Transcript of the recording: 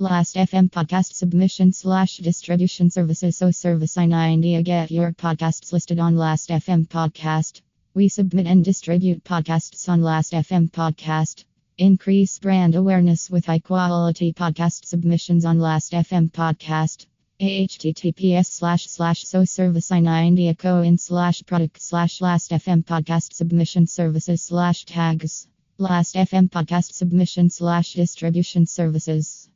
Last FM podcast submission slash distribution services. So service I India. Get your podcasts listed on Last FM podcast. We submit and distribute podcasts on Last FM podcast. Increase brand awareness with high quality podcast submissions on Last FM podcast. https slash slash so service in India co in slash product slash last FM podcast submission services slash tags. Last FM podcast submission slash distribution services.